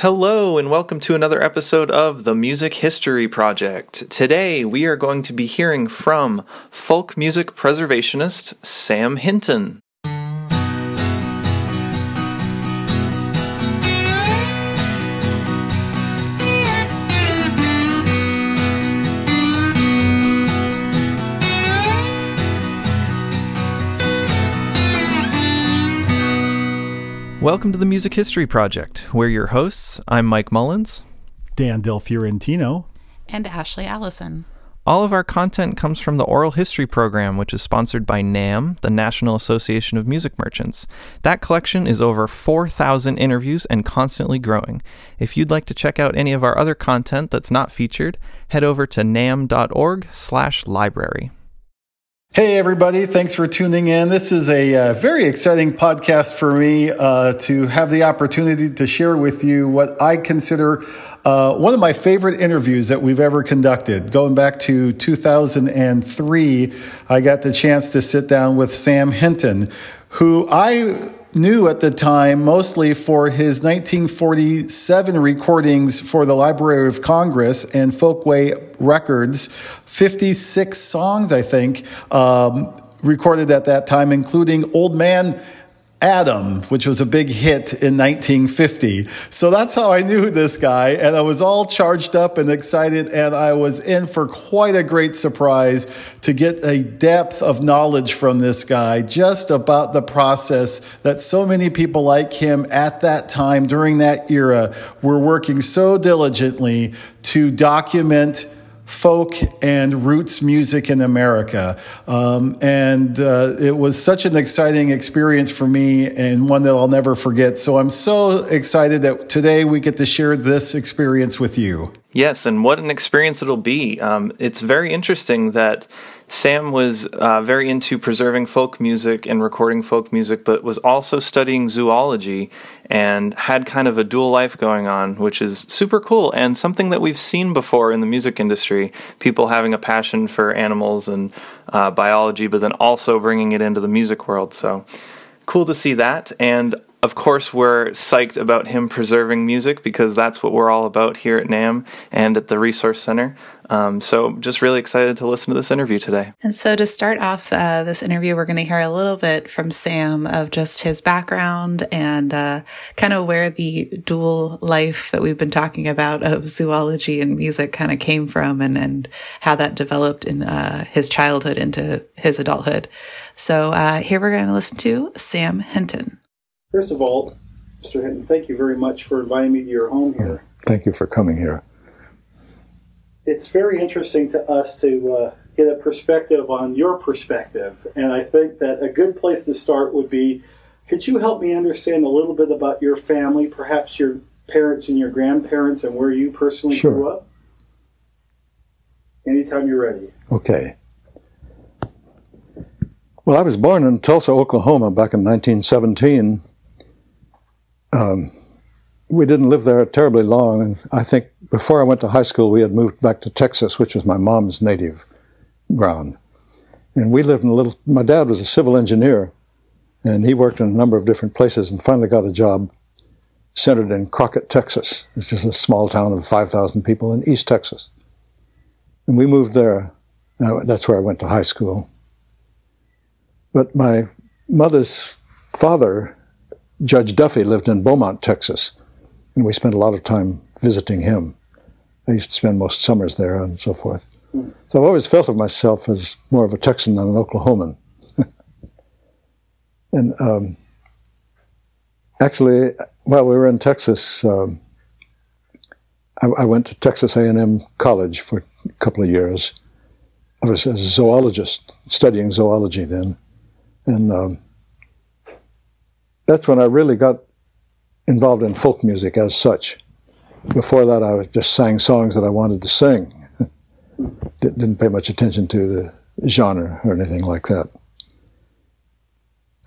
Hello, and welcome to another episode of the Music History Project. Today, we are going to be hearing from folk music preservationist Sam Hinton. Welcome to the Music History Project. We're your hosts. I'm Mike Mullins. Dan Del Fiorentino. And Ashley Allison. All of our content comes from the Oral History Program, which is sponsored by NAMM, the National Association of Music Merchants. That collection is over 4,000 interviews and constantly growing. If you'd like to check out any of our other content that's not featured, head over to namm.org/library. Hey, everybody. Thanks for tuning in. This is a uh, very exciting podcast for me uh, to have the opportunity to share with you what I consider uh, one of my favorite interviews that we've ever conducted. Going back to 2003, I got the chance to sit down with Sam Hinton, who I knew at the time mostly for his 1947 recordings for the Library of Congress and Folkway Records, 56 songs, I think, um, recorded at that time, including Old Man Atom, which was a big hit in 1950. So that's how I knew this guy. And I was all charged up and excited. And I was in for quite a great surprise to get a depth of knowledge from this guy just about the process that so many people like him at that time during that era were working so diligently to document folk and roots music in America. Um, and uh, it was such an exciting experience for me and one that I'll never forget. So I'm so excited that today we get to share this experience with you. Yes, and what an experience it'll be. Um, it's very interesting that Sam was uh, very into preserving folk music and recording folk music, but was also studying zoology and had kind of a dual life going on, which is super cool and something that we've seen before in the music industry. People having a passion for animals and uh, biology, but then also bringing it into the music world. So cool to see that. And of course, we're psyched about him preserving music because that's what we're all about here at NAMM and at the Resource Center. Um, so, just really excited to listen to this interview today. And so, to start off uh, this interview, we're going to hear a little bit from Sam of just his background and uh, kind of where the dual life that we've been talking about of zoology and music kind of came from and, and how that developed in uh, his childhood into his adulthood. So, uh, here we're going to listen to Sam Hinton. First of all, Mr. Hinton, thank you very much for inviting me to your home here. Thank you for coming here. It's very interesting to us to uh, get a perspective on your perspective, and I think that a good place to start would be could you help me understand a little bit about your family, perhaps your parents and your grandparents, and where you personally sure. grew up? Anytime you're ready. Okay. Well, I was born in Tulsa, Oklahoma back in 1917 um, we didn't live there terribly long. And I think before I went to high school, we had moved back to Texas, which was my mom's native ground. And we lived in a little, my dad was a civil engineer, and he worked in a number of different places and finally got a job centered in Crockett, Texas, which is a small town of 5,000 people in East Texas. And we moved there. That's where I went to high school. But my mother's father Judge Duffy lived in Beaumont, Texas, and we spent a lot of time visiting him. I used to spend most summers there and so forth. So I've always felt of myself as more of a Texan than an Oklahoman. and um, actually, while we were in Texas, um, I, I, went to Texas A&M College for a couple of years. I was a zoologist, studying zoology then, and um, that's when I really got involved in folk music as such. Before that, I just sang songs that I wanted to sing. Didn't pay much attention to the genre or anything like that.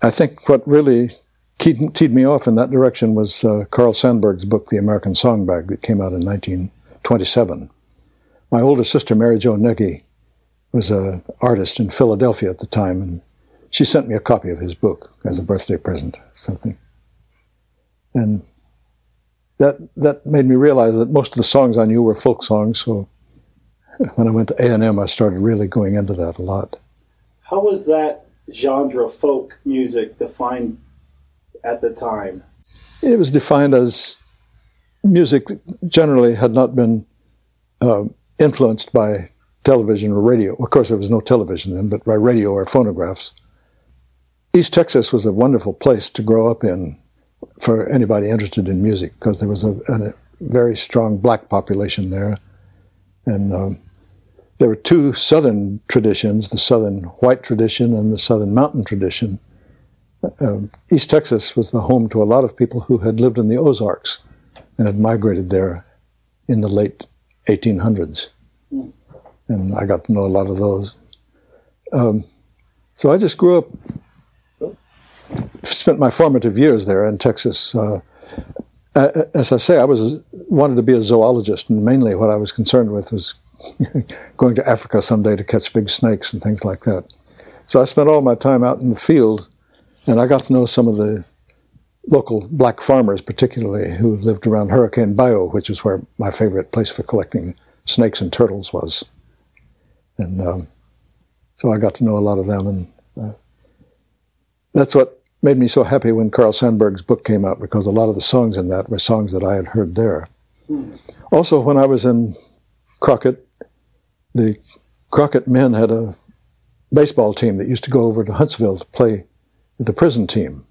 I think what really keyed, teed me off in that direction was uh, Carl Sandburg's book, The American Songbag, that came out in 1927. My older sister, Mary Jo Negi, was an artist in Philadelphia at the time, and she sent me a copy of his book as a birthday present, something. And that that made me realize that most of the songs I knew were folk songs. So when I went to A and M, I started really going into that a lot. How was that genre folk music defined at the time? It was defined as music that generally had not been uh, influenced by television or radio. Of course, there was no television then, but by radio or phonographs. East Texas was a wonderful place to grow up in for anybody interested in music because there was a, a, very strong black population there. And um, there were two southern traditions the southern white tradition and the southern mountain tradition. Uh, East Texas was the home to a lot of people who had lived in the Ozarks and had migrated there in the late 1800s. And I got to know a lot of those. Um, so I just grew up spent my formative years there in Texas. Uh, as I say, I was wanted to be a zoologist, and mainly what I was concerned with was going to Africa someday to catch big snakes and things like that. So I spent all my time out in the field, and I got to know some of the local black farmers, particularly who lived around Hurricane Bayou, which is where my favorite place for collecting snakes and turtles was. And um, so I got to know a lot of them, and that's what made me so happy when Carl Sandburg's book came out because a lot of the songs in that were songs that I had heard there. Mm. Also, when I was in Crockett, the Crockett men had a baseball team that used to go over to Huntsville to play the prison team.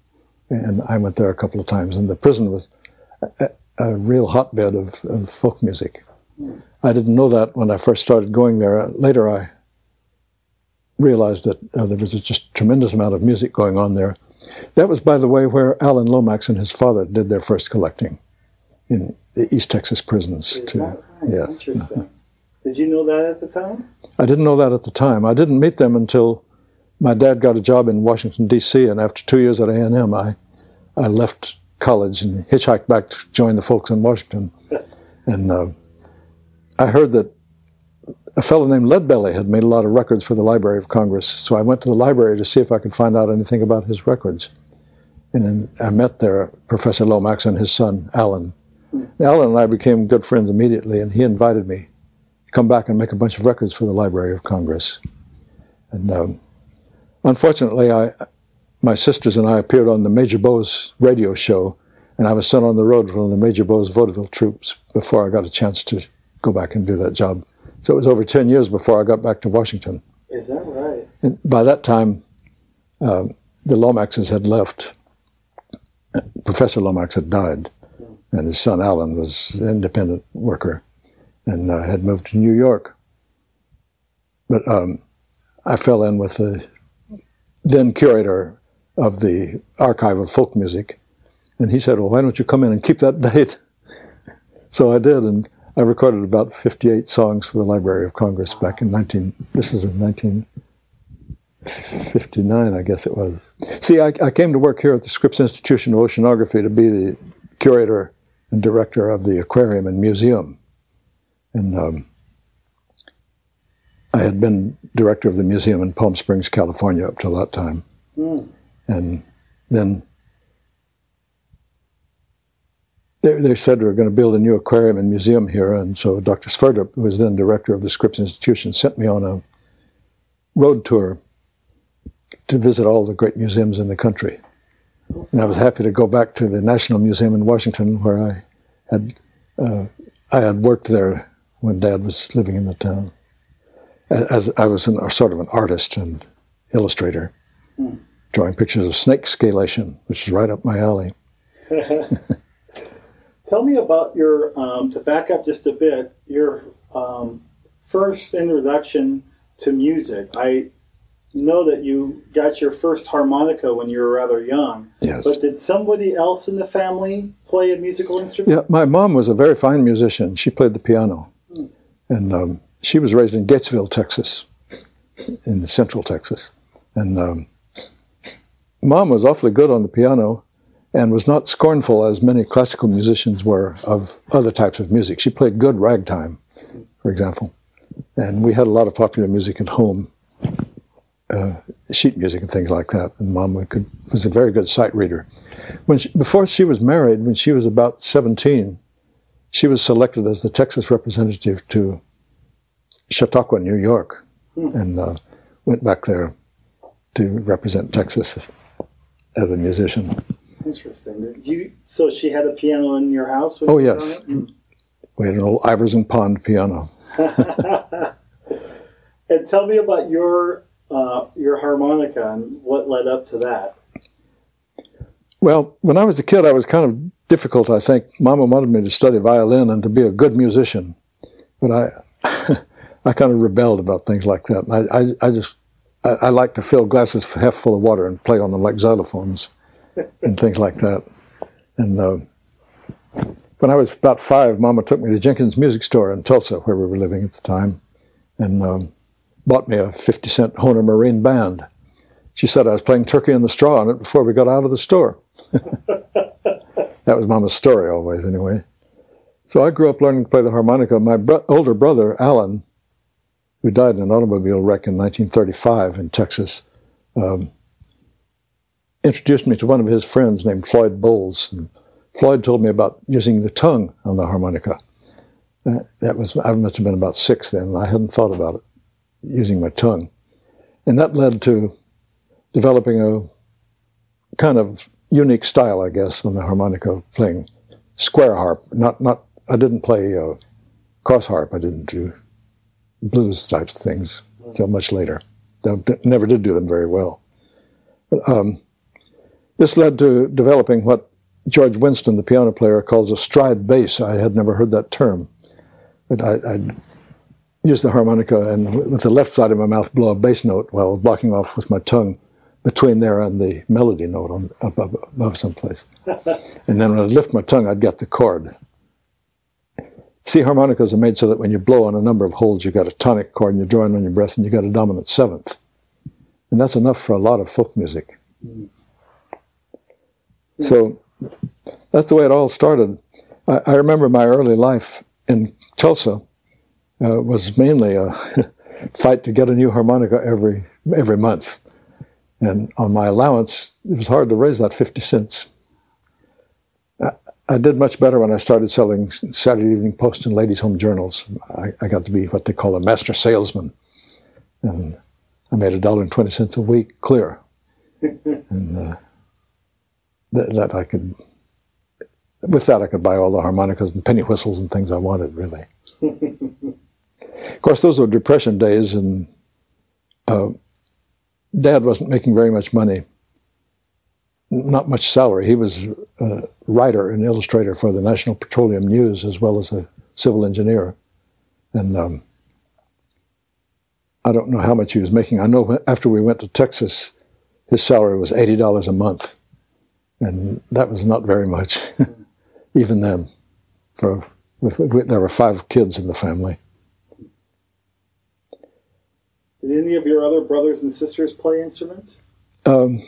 And I went there a couple of times, and the prison was a, a real hotbed of, of folk music. Mm. I didn't know that when I first started going there. Later, I realized that uh, there was just a tremendous amount of music going on there. That was, by the way, where Alan Lomax and his father did their first collecting in the East Texas prisons. Is too. Right? Yes. Interesting. Did you know that at the time? I didn't know that at the time. I didn't meet them until my dad got a job in Washington D.C. and after two years at A and M, I I left college and hitchhiked back to join the folks in Washington, and uh, I heard that a fellow named Leadbelly had made a lot of records for the Library of Congress. So I went to the library to see if I could find out anything about his records. And then I met there Professor Lomax and his son, Alan. Alan and I became good friends immediately, and he invited me to come back and make a bunch of records for the Library of Congress. And um, unfortunately, I, my sisters and I appeared on the Major Bowes radio show, and I was sent on the road from the Major Bowes vaudeville troupes before I got a chance to go back and do that job. So it was over 10 years before I got back to Washington. Is that right? And by that time, um, the Lomaxes had left. Professor Lomax had died, and his son Alan was an independent worker and uh, had moved to New York. But um, I fell in with the then curator of the Archive of Folk Music, and he said, Well, why don't you come in and keep that date? So I did, and I recorded about 58 songs for the Library of Congress back in 19, this is in 1959, I guess it was. See, I, I came to work here at the Scripps Institution of Oceanography to be the curator and director of the aquarium and museum. And um, I had been director of the museum in Palm Springs, California up till that time. Mm. And then they, they said we are going to build a new aquarium and museum here, and so Dr. Sverdrup, who was then director of the Scripps Institution, sent me on a road tour to visit all the great museums in the country. And I was happy to go back to the National Museum in Washington, where I had uh, I had worked there when Dad was living in the town. As I was an, sort of an artist and illustrator, mm. drawing pictures of snake scalation, which is right up my alley. Tell me about your, um, to back up just a bit, your um, first introduction to music. I know that you got your first harmonica when you were rather young. Yes. But did somebody else in the family play a musical instrument? Yeah, my mom was a very fine musician. She played the piano. Hmm. And um, she was raised in Gatesville, Texas, in central Texas. And um, mom was awfully good on the piano and was not scornful as many classical musicians were of other types of music. She played good ragtime, for example, and we had a lot of popular music at home. uh, sheet music and things like that. And mom could, was a very good sight reader. When she, before she was married, when she was about 17, she was selected as the Texas representative to Chautauqua, New York, hmm. and uh, went back there to represent Texas as, as a musician. Interesting. Did you? So she had a piano in your house? oh yes, hmm. we had an old Ivers and Pond piano. and tell me about your uh, your harmonica and what led up to that. Well, when I was a kid, I was kind of difficult. I think Mama wanted me to study violin and to be a good musician, but I, I kind of rebelled about things like that. I, I, I just, I, I, like to fill glasses half full of water and play on them like xylophones, and things like that. And uh, when I was about five, Mama took me to Jenkins Music Store in Tulsa, where we were living at the time, and um, bought me a 50 cent Hohner Marine band. She said I was playing Turkey in the Straw on it before we got out of the store. that was Mama's story always, anyway. So I grew up learning to play the harmonica. My bro- older brother, Alan, who died in an automobile wreck in 1935 in Texas, um, introduced me to one of his friends named Floyd Bowles. And Floyd told me about using the tongue on the harmonica. Uh, that was I must have been about six then. And I hadn't thought about it using my tongue. And that led to developing a kind of unique style, I guess, on the harmonica, playing square harp. Not, not, I didn't play uh, cross harp. I didn't do blues types of things until much later. I Never did do them very well. But, um, this led to developing what George Winston, the piano player, calls a stride bass. I had never heard that term, but I, I use the harmonica and with the left side of my mouth blow a bass note while blocking off with my tongue between there and the melody note on up, up above someplace. and then when I lift my tongue, I'd get the chord. C harmonicas are made so that when you blow on a number of holes, you got a tonic chord and you're drawing on your breath and you got a dominant seventh. And that's enough for a lot of folk music. Mm. So that's the way it all started. I, I remember my early life in Tulsa uh, was mainly a fight to get a new harmonica every every month, and on my allowance, it was hard to raise that fifty cents. I, did much better when I started selling Saturday Evening Post and Ladies' Home Journals. I, I got to be what they call a master salesman, and I made a dollar and twenty cents a week clear, and uh, that, I could. With that, I could buy all the harmonicas and penny whistles and things I wanted, really. Of course, those were depression days, and uh, Dad wasn't making very much money, not much salary. He was a writer and illustrator for the National Petroleum News as well as a civil engineer, and um, I don't know how much he was making. I know after we went to Texas, his salary was eighty dollars a month, and that was not very much, even then. For there were five kids in the family. Did any of your other brothers and sisters play instruments? Um,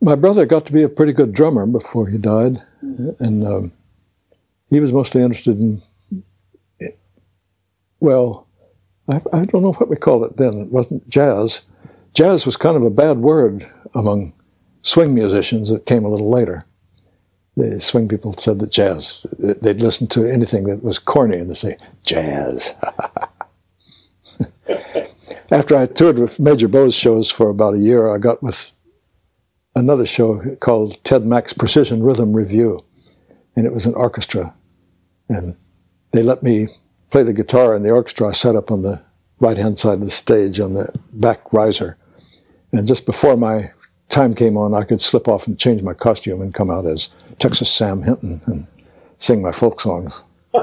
my brother got to be a pretty good drummer before he died, mm-hmm. and um, he was mostly interested in, well, I, I, don't know what we called it then. It wasn't jazz. Jazz was kind of a bad word among swing musicians that came a little later. The swing people said that jazz, they'd listen to anything that was corny and they'd say, jazz. After I toured with Major Bowes shows for about a year, I got with another show called Ted Mack's Precision Rhythm Review, and it was an orchestra. And they let me play the guitar in the orchestra I set up on the right hand side of the stage on the back riser. And just before my time came on, I could slip off and change my costume and come out as Texas Sam Hinton and sing my folk songs.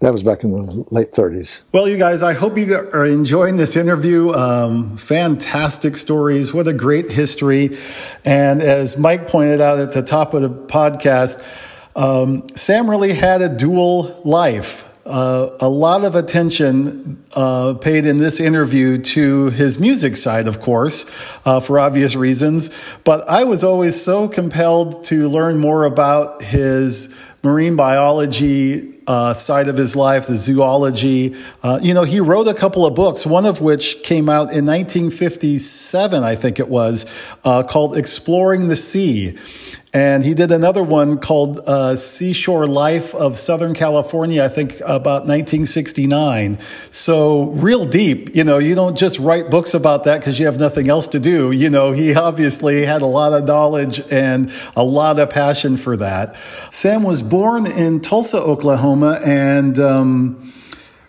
That was back in the late 30s. Well, you guys, I hope you are enjoying this interview. Um, fantastic stories. What a great history. And as Mike pointed out at the top of the podcast, um, Sam really had a dual life. Uh, a lot of attention uh, paid in this interview to his music side, of course, uh, for obvious reasons. But I was always so compelled to learn more about his marine biology uh, side of his life, the zoology. Uh, you know, he wrote a couple of books, one of which came out in 1957, I think it was, uh, called Exploring the Sea. And he did another one called uh, Seashore Life of Southern California, I think about 1969. So, real deep. You know, you don't just write books about that because you have nothing else to do. You know, he obviously had a lot of knowledge and a lot of passion for that. Sam was born in Tulsa, Oklahoma, and um,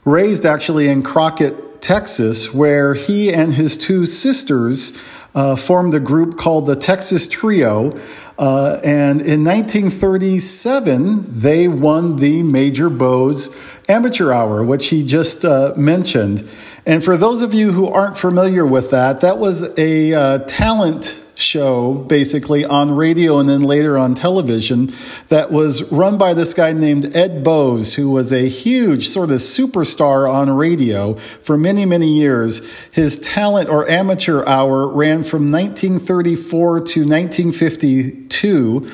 raised actually in Crockett, Texas, where he and his two sisters uh, formed a group called the Texas Trio. Uh, and in 1937, they won the Major Bowes Amateur Hour, which he just uh, mentioned. And for those of you who aren't familiar with that, that was a uh, talent show basically on radio and then later on television that was run by this guy named Ed Bowes, who was a huge sort of superstar on radio for many, many years. His talent or amateur hour ran from 1934 to 1952.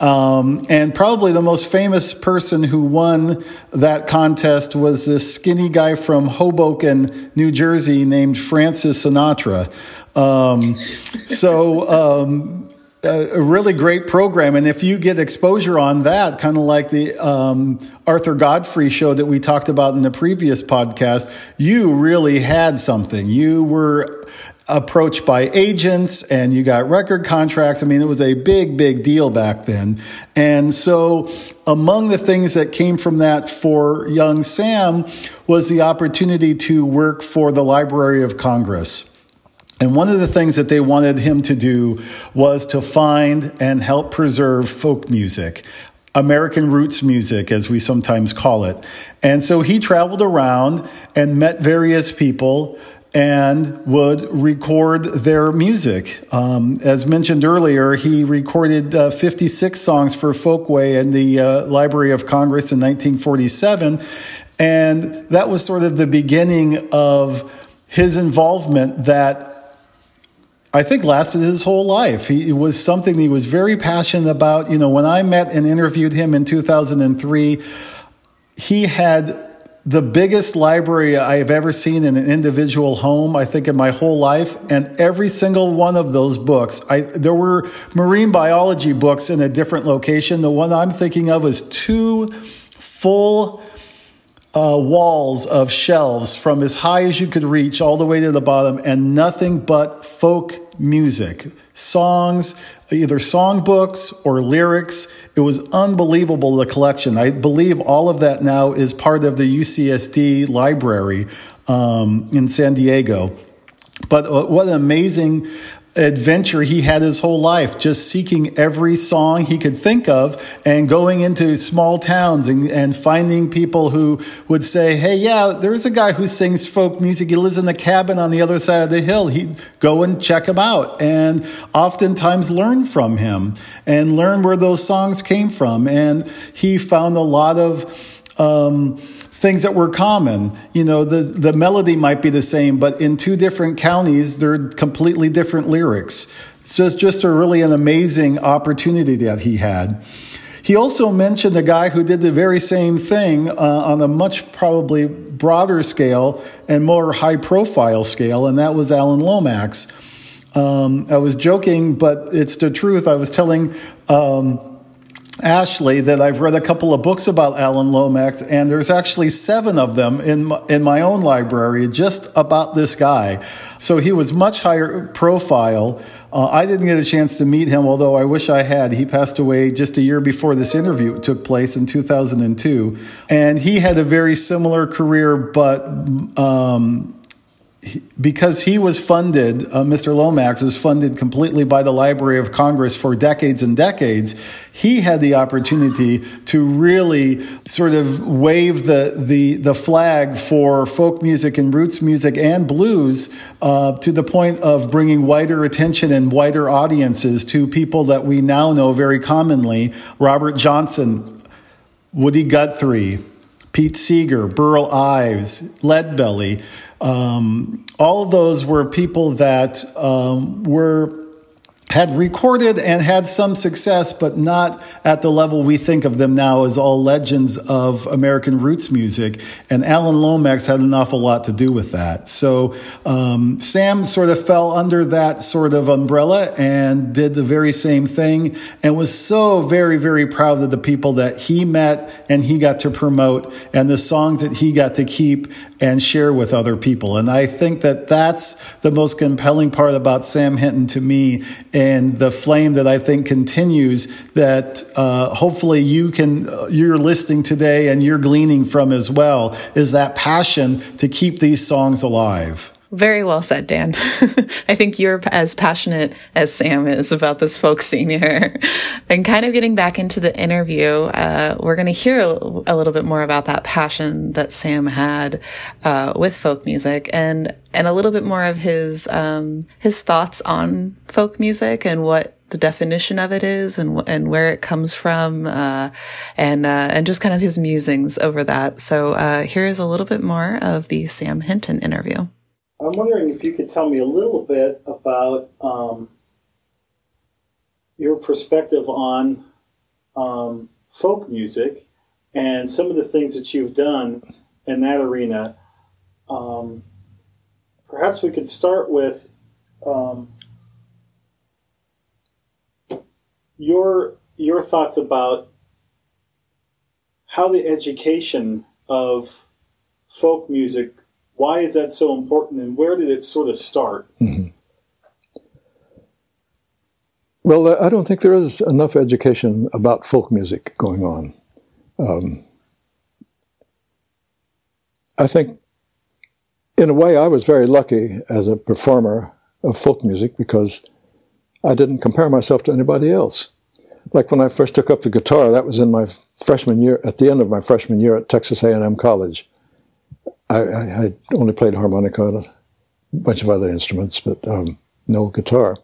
Um, and probably the most famous person who won that contest was this skinny guy from Hoboken, New Jersey, named Francis Sinatra. Um, so, um, a really great program. And if you get exposure on that, kind of like the um, Arthur Godfrey show that we talked about in the previous podcast, you really had something. You were approached by agents and you got record contracts. I mean, it was a big, big deal back then. And so, among the things that came from that for young Sam was the opportunity to work for the Library of Congress. And one of the things that they wanted him to do was to find and help preserve folk music. American roots music, as we sometimes call it. And so he traveled around and met various people and would record their music. Um, as mentioned earlier, he recorded uh, 56 songs for Folkway in the uh, Library of Congress in 1947. And that was sort of the beginning of his involvement that I think lasted his whole life. He, it was something he was very passionate about. You know, when I met and interviewed him in 2003, he had the biggest library I have ever seen in an individual home, I think, in my whole life. And every single one of those books, I, there were marine biology books in a different location. The one I'm thinking of is two full uh, walls of shelves from as high as you could reach all the way to the bottom, and nothing but folk music, songs, either songbooks or lyrics. It was unbelievable, the collection. I believe all of that now is part of the UCSD library um, in San Diego. But uh, what an amazing adventure he had his whole life, just seeking every song he could think of and going into small towns and, and finding people who would say, Hey, yeah, there's a guy who sings folk music. He lives in a cabin on the other side of the hill. He'd go and check him out and oftentimes learn from him and learn where those songs came from. And he found a lot of, um, things that were common. You know, the, the melody might be the same, but in two different counties, they're completely different lyrics. It's just, just a really an amazing opportunity that he had. He also mentioned a guy who did the very same thing uh, on a much probably broader scale and more high profile scale, and that was Alan Lomax. Um, I was joking, but it's the truth. I was telling um, Ashley that I've read a couple of books about Alan Lomax, and there's actually seven of them in my, in my own library just about this guy. So he was much higher profile. Uh, I didn't get a chance to meet him, although I wish I had. He passed away just a year before this interview took place in 2002. And he had a very similar career, but um, because he was funded, uh, Mr. Lomax was funded completely by the Library of Congress for decades and decades. He had the opportunity to really sort of wave the the, the flag for folk music and roots music and blues uh, to the point of bringing wider attention and wider audiences to people that we now know very commonly: Robert Johnson, Woody Guthrie, Pete Seeger, Burl Ives, Leadbelly. Um, all of those were people that um, were had recorded and had some success, but not at the level we think of them now as all legends of American roots music. And Alan Lomax had an awful lot to do with that. So um, Sam sort of fell under that sort of umbrella and did the very same thing and was so very, very proud of the people that he met and he got to promote and the songs that he got to keep and share with other people. And I think that that's the most compelling part about Sam Hinton to me and the flame that I think continues that uh, hopefully you can, uh, you're listening today and you're gleaning from as well is that passion to keep these songs alive. Very well said, Dan. I think you're as passionate as Sam is about this folk scene here. and kind of getting back into the interview, uh, we're going to hear a, a, little bit more about that passion that Sam had uh, with folk music and and a little bit more of his um, his thoughts on folk music and what the definition of it is and and where it comes from uh, and uh, and just kind of his musings over that. So uh, here is a little bit more of the Sam Hinton interview. I'm wondering if you could tell me a little bit about um, your perspective on um, folk music and some of the things that you've done in that arena. Um, perhaps we could start with um, your your thoughts about how the education of folk music why is that so important, and where did it sort of start? Mm-hmm. Well, I don't think there is enough education about folk music going on. Um, I think, in a way, I was very lucky as a performer of folk music because I didn't compare myself to anybody else. Like when I first took up the guitar, that was in my freshman year, at the end of my freshman year at Texas A&M College. I, I, I only played harmonica and a bunch of other instruments, but um, no guitar.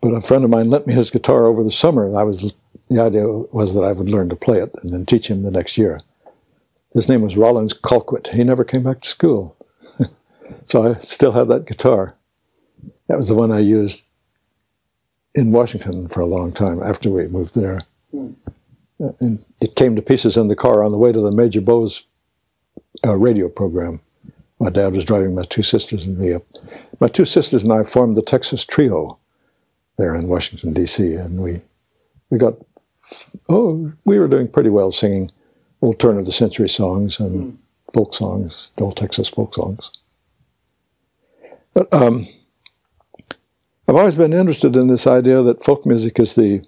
But a friend of mine lent me his guitar over the summer. I was the idea was that I would learn to play it and then teach him the next year. His name was Rollins Colquitt. He never came back to school, so I still have that guitar. That was the one I used in Washington for a long time after we moved there. Mm. And it came to pieces in the car on the way to the Major Bowes uh, radio program. My dad was driving my two sisters and me up. My two sisters and I formed the Texas Trio there in Washington D.C. and we we got oh we were doing pretty well singing old turn of the century songs and mm. folk songs, old Texas folk songs. But um, I've always been interested in this idea that folk music is the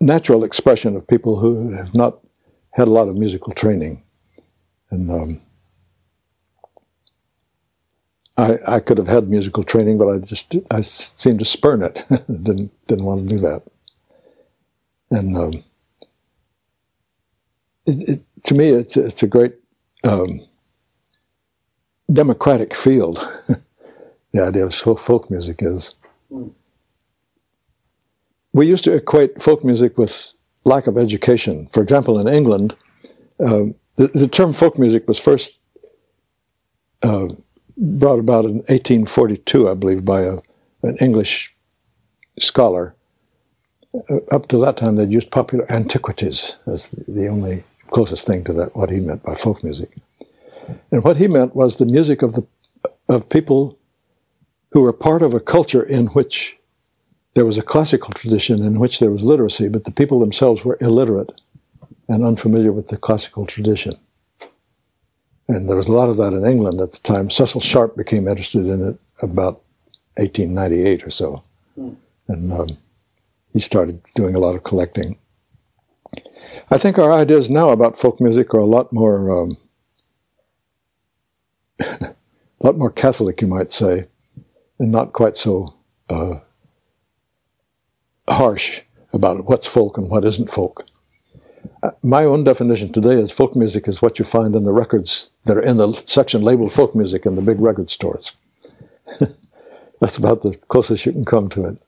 natural expression of people who have not had a lot of musical training, and um, I I could have had musical training, but I just I seemed to spurn it. didn't didn't want to do that, and um, it, it, to me it's it's a great um, democratic field. the idea of folk music is. Mm. We used to equate folk music with lack of education. For example, in England, uh, the, the, term folk music was first uh, brought about in 1842, I believe, by a, an English scholar. Uh, up to that time, they'd used popular antiquities as the only closest thing to that, what he meant by folk music. And what he meant was the music of the of people who were part of a culture in which there was a classical tradition in which there was literacy, but the people themselves were illiterate and unfamiliar with the classical tradition. And there was a lot of that in England at the time. Cecil Sharp became interested in it about 1898 or so. Mm. And um, he started doing a lot of collecting. I think our ideas now about folk music are a lot more, um, a lot more Catholic, you might say, and not quite so uh, harsh about what's folk and what isn't folk. Uh, my own definition today is folk music is what you find in the records that are in the section labeled folk music in the big record stores. That's about the closest you can come to it.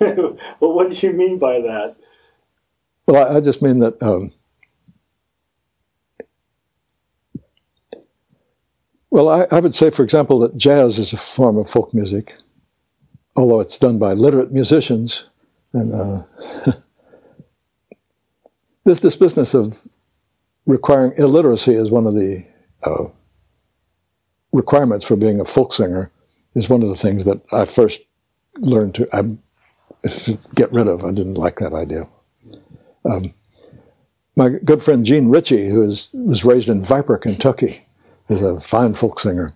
well, what do you mean by that? Well, I, I just mean that. Um, well, I, I, would say, for example, that jazz is a form of folk music, although it's done by literate musicians, and uh, this this business of requiring illiteracy as one of the uh, requirements for being a folk singer is one of the things that I first learned to, I, get rid of. I didn't like that idea. Um, my good friend Jean Ritchie, who is, was raised in Viper, Kentucky, is a fine folk singer.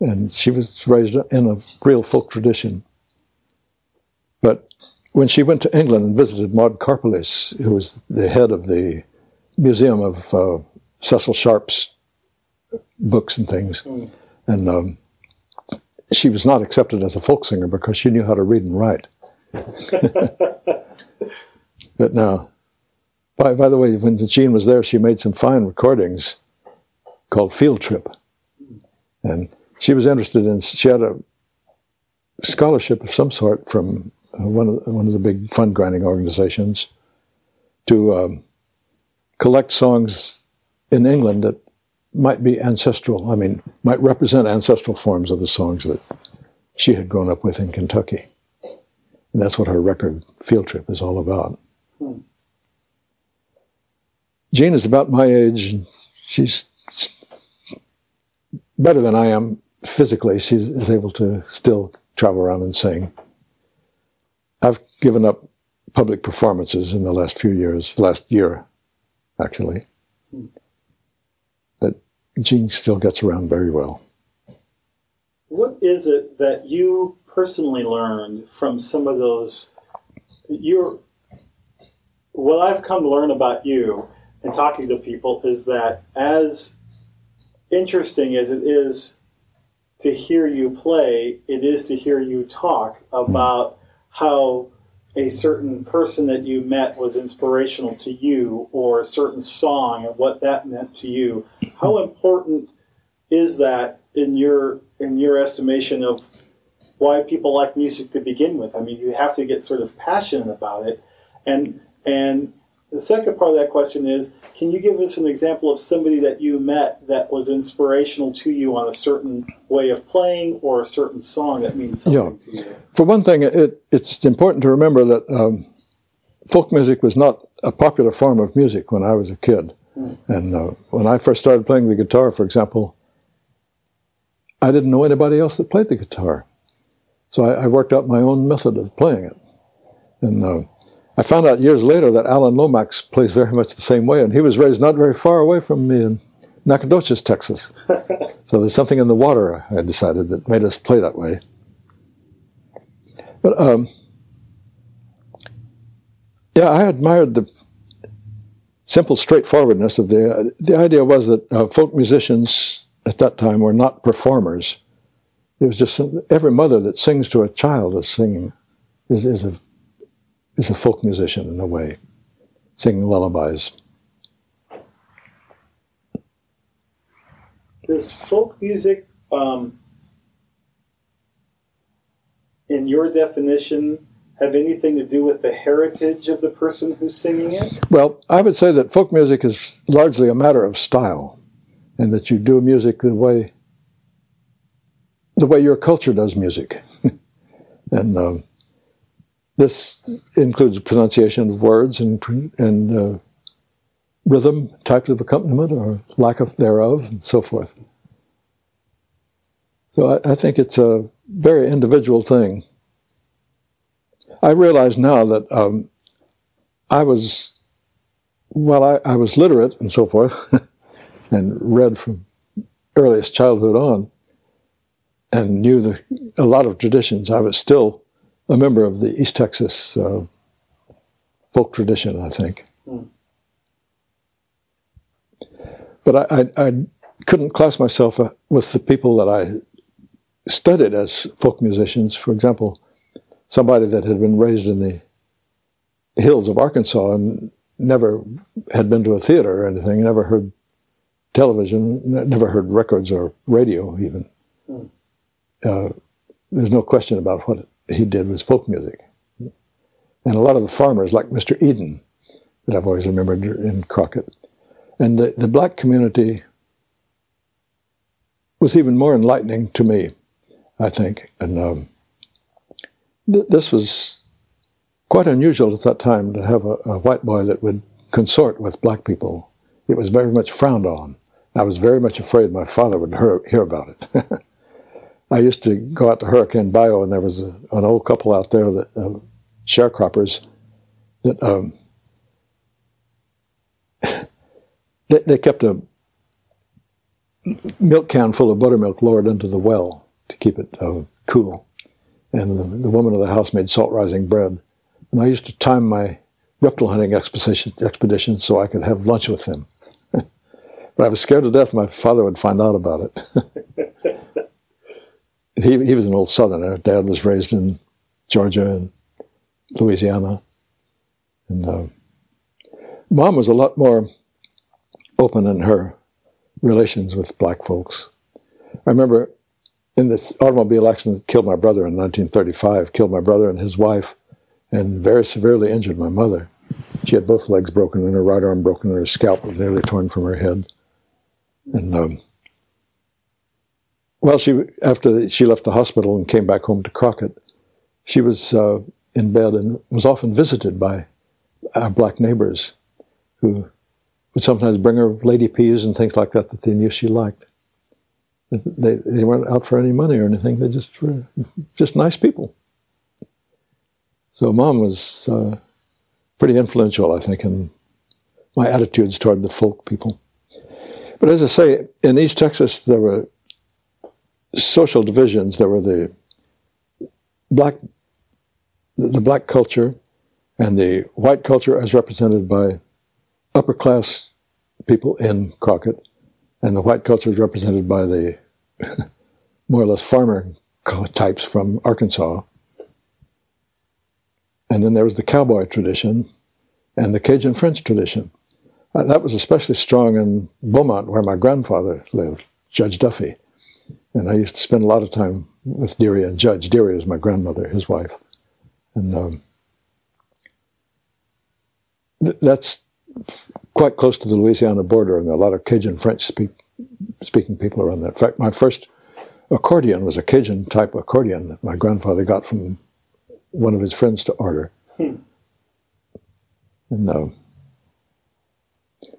And she was raised in a real folk tradition. When she went to England and visited Maud Karpeles, who was the head of the Museum of uh, Cecil Sharp's books and things, mm. and um, she was not accepted as a folk singer because she knew how to read and write. but now, by, by the way, when Jean was there, she made some fine recordings called Field Trip. And she was interested in, she had a scholarship of some sort from one of, one of the big fund granting organizations to um, collect songs in England that might be ancestral, I mean, might represent ancestral forms of the songs that she had grown up with in Kentucky. And that's what her record Field Trip is all about. Hmm. Jean is about my age. She's better than I am physically. She is able to still travel around and sing. I've given up public performances in the last few years, last year, actually. But Jean still gets around very well. What is it that you personally learned from some of those? You're, what I've come to learn about you and talking to people is that as interesting as it is to hear you play, it is to hear you talk hmm. about how a certain person that you met was inspirational to you or a certain song and what that meant to you. How important is that in your in your estimation of why people like music to begin with? I mean, you have to get sort of passionate about it. And and the second part of that question is can you give us an example of somebody that you met that was inspirational to you on a certain way of playing or a certain song that means something yeah. to you? For one thing, it, it's important to remember that um, folk music was not a popular form of music when I was a kid. Mm. And uh, when I first started playing the guitar, for example, I didn't know anybody else that played the guitar. So I, I worked out my own method of playing it. And uh, I found out years later that Alan Lomax plays very much the same way, and he was raised not very far away from me in Nacogdoches, Texas. so there's something in the water, I decided, that made us play that way. But um, yeah, I admired the simple straightforwardness of the. The idea was that uh, folk musicians at that time were not performers. It was just every mother that sings to a child is singing, is, is a is a folk musician in a way, singing lullabies. Does folk music, um, in your definition, have anything to do with the heritage of the person who's singing it? Well, I would say that folk music is largely a matter of style, and that you do music the way the way your culture does music, and um, this includes pronunciation of words and, and uh, rhythm, types of accompaniment or lack of thereof, and so forth. So I, I think it's a very individual thing. I realize now that um, I was, well, I, I was literate and so forth, and read from earliest childhood on, and knew the, a lot of traditions. I was still a member of the East Texas uh, folk tradition, I think. Mm. But I, I, I, couldn't class myself uh, with the people that I studied as folk musicians. For example, somebody that had been raised in the hills of Arkansas and never had been to a theater or anything, never heard television, never heard records or radio even. Mm. Uh, there's no question about what he did was folk music. And a lot of the farmers, like Mr. Eden, that I've always remembered in Crockett. And the, the black community was even more enlightening to me, I think. And um, th- this was quite unusual at that time to have a, a, white boy that would consort with black people. It was very much frowned on. I was very much afraid my father would hear, hear about it. I used to go out to Hurricane Bayou, and there was a, an old couple out there that uh, sharecroppers that um, they, they kept a milk can full of buttermilk lowered into the well to keep it uh, cool. And the, the, woman of the house made salt rising bread. And I used to time my reptile hunting expedition, expedition so I could have lunch with them. but I was scared to death my father would find out about it. he, he was an old southerner. Dad was raised in Georgia and Louisiana. And uh, mom was a lot more open in her relations with black folks. I remember in this automobile accident that killed my brother in 1935, killed my brother and his wife, and very severely injured my mother. She had both legs broken and her right arm broken and her scalp was nearly torn from her head. And um, well, she after she left the hospital and came back home to Crockett, she was uh, in bed and was often visited by our black neighbors who would sometimes bring her lady peas and things like that that they knew she liked. They, they weren't out for any money or anything. They just were just nice people. So mom was uh, pretty influential, I think, in my attitudes toward the folk people. But as I say, in East Texas, there were social divisions. There were the black, the black culture, and the white culture as represented by upper class people in Crockett, and the white culture is represented by the more or less farmer types from Arkansas. And then there was the cowboy tradition and the Cajun French tradition. Uh, that was especially strong in Beaumont, where my grandfather lived, Judge Duffy. And I used to spend a lot of time with Deary and Judge. Deary is my grandmother, his wife. And um, th- that's quite close to the Louisiana border, and a lot of Cajun French speak, speaking people around there. In fact, my first accordion was a Cajun type accordion that my grandfather got from one of his friends to order. Hmm. And uh,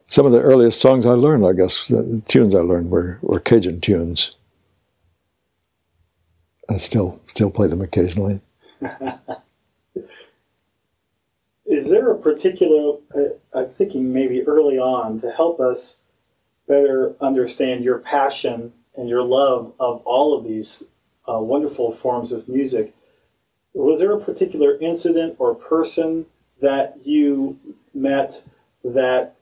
some of the earliest songs I learned, I guess, the tunes I learned were, were Cajun tunes. I still still play them occasionally. Is there a particular, uh, I'm thinking maybe early on, to help us better understand your passion and your love of all of these uh, wonderful forms of music? Was there a particular incident or person that you met that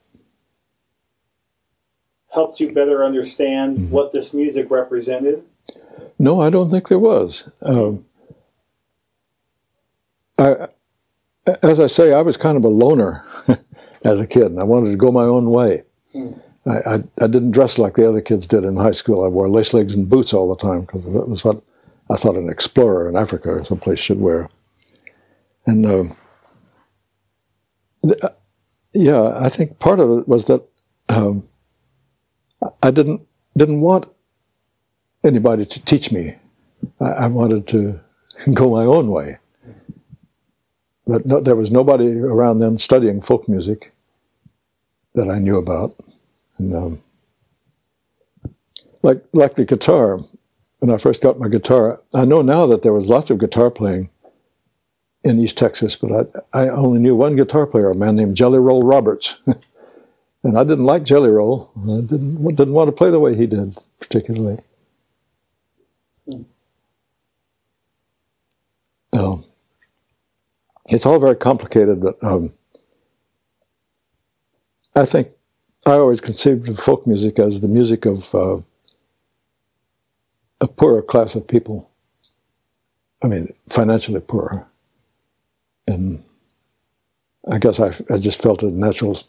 helped you better understand mm-hmm. what this music represented? No, I don't think there was. Um, I as I say, I was kind of a loner as a kid, and I wanted to go my own way. Mm. I, I, I, didn't dress like the other kids did in high school. I wore lace legs and boots all the time because that was what I thought an explorer in Africa or someplace should wear. And uh, uh, yeah, I think part of it was that um, I didn't didn't want anybody to teach me. I, I wanted to go my own way but no, there was nobody around then studying folk music that I knew about. And um, like like the guitar, when I first got my guitar, I know now that there was lots of guitar playing in East Texas, but I, I only knew one guitar player, a man named Jelly Roll Roberts. and I didn't like Jelly Roll. I didn't, didn't want to play the way he did, particularly. Um, it's all very complicated, but um, I think I always conceived of folk music as the music of uh, a poorer class of people. I mean, financially poorer. And I guess I, I just felt a natural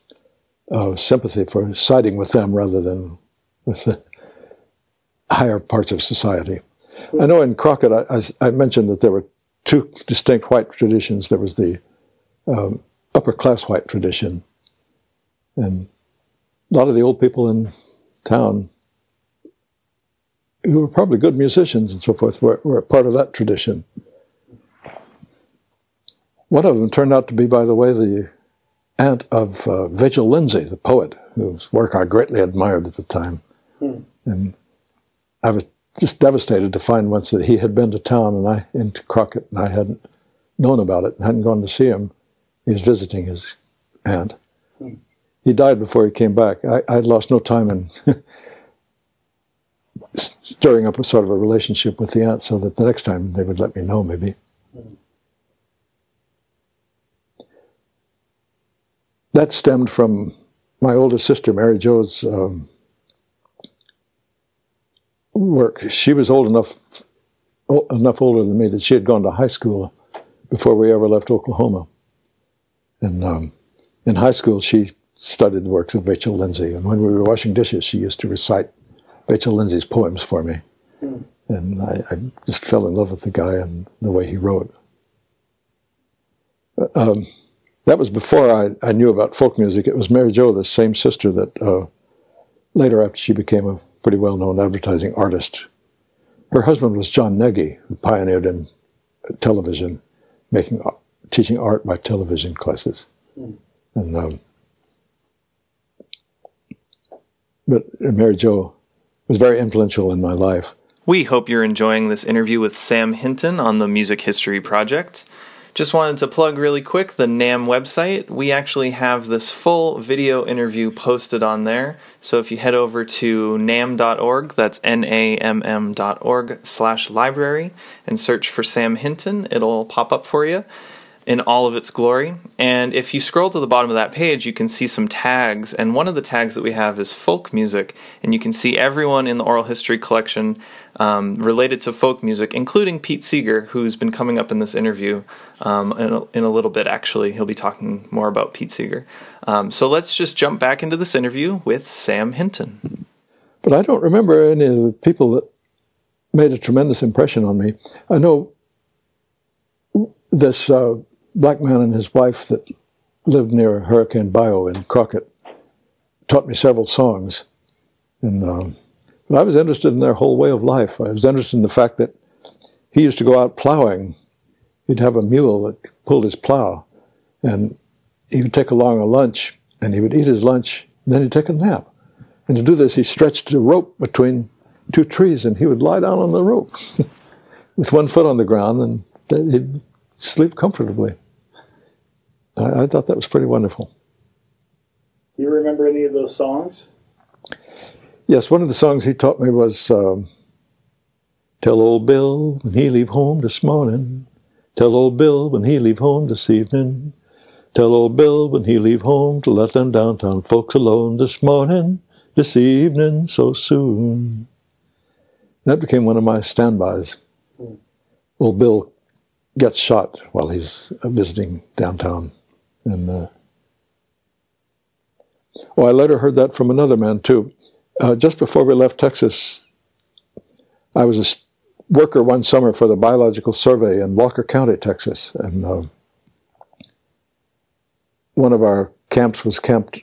uh, sympathy for siding with them rather than with the higher parts of society. I know in Crockett, I, I, I mentioned that there were two distinct white traditions. There was the um, upper class white tradition, and a lot of the old people in town who were probably good musicians and so forth were, were part of that tradition. One of them turned out to be, by the way, the aunt of uh, Vachel Lindsay, the poet, whose work I greatly admired at the time. Hmm. And I was just devastated to find once that he had been to town and I into Crockett and I hadn't known about it and hadn't gone to see him. He was visiting his aunt. He died before he came back. I, I'd lost no time in stirring up a sort of a relationship with the aunt so that the next time they would let me know maybe. That stemmed from my oldest sister, Mary Jo's um, work. She was old enough, enough older than me that she had gone to high school before we ever left Oklahoma. And um, in high school, she studied the works of Vachel Lindsay. And when we were washing dishes, she used to recite Vachel Lindsay's poems for me. Mm. And I, I, just fell in love with the guy and the way he wrote. Um, that was before I, I, knew about folk music. It was Mary Jo, the same sister that uh, later, after she became a pretty well known advertising artist, her husband was John Nagy, who pioneered in television, making teaching art by television classes. Mm. And um, but Mary Jo was very influential in my life. We hope you're enjoying this interview with Sam Hinton on the Music History Project. Just wanted to plug really quick the NAMM website. We actually have this full video interview posted on there. So if you head over to namm.org, that's N-A-M-M.org slash library, and search for Sam Hinton, it'll pop up for you in all of its glory. And if you scroll to the bottom of that page, you can see some tags. And one of the tags that we have is folk music. And you can see everyone in the oral history collection um, related to folk music, including Pete Seeger, who's been coming up in this interview um, in, a, in, a, little bit, actually. He'll be talking more about Pete Seeger. Um, so let's just jump back into this interview with Sam Hinton. But I don't remember any of the people that made a tremendous impression on me. I know this uh, black man and his wife that lived near Hurricane Bayou in Crockett taught me several songs. And, um, I was interested in their whole way of life. I was interested in the fact that he used to go out plowing. He'd have a mule that pulled his plow, and he would take along a lunch, and he would eat his lunch, and then he'd take a nap. And to do this, he stretched a rope between two trees, and he would lie down on the rope with one foot on the ground, and he'd sleep comfortably. I, I thought that was pretty wonderful. Do you remember any of those songs? Yes, one of the songs he taught me was um, Tell old Bill when he leave home this morning. Tell old Bill when he leave home this evening. Tell old Bill when he leave home to let them downtown folks alone this morning, this evening, so soon. That became one of my standbys. Mm. Old Bill gets shot while he's visiting downtown. And uh, well, I later heard that from another man too. Uh, just before we left Texas, I was a worker one summer for the Biological Survey in Walker County, Texas, and uh, one of our camps was camped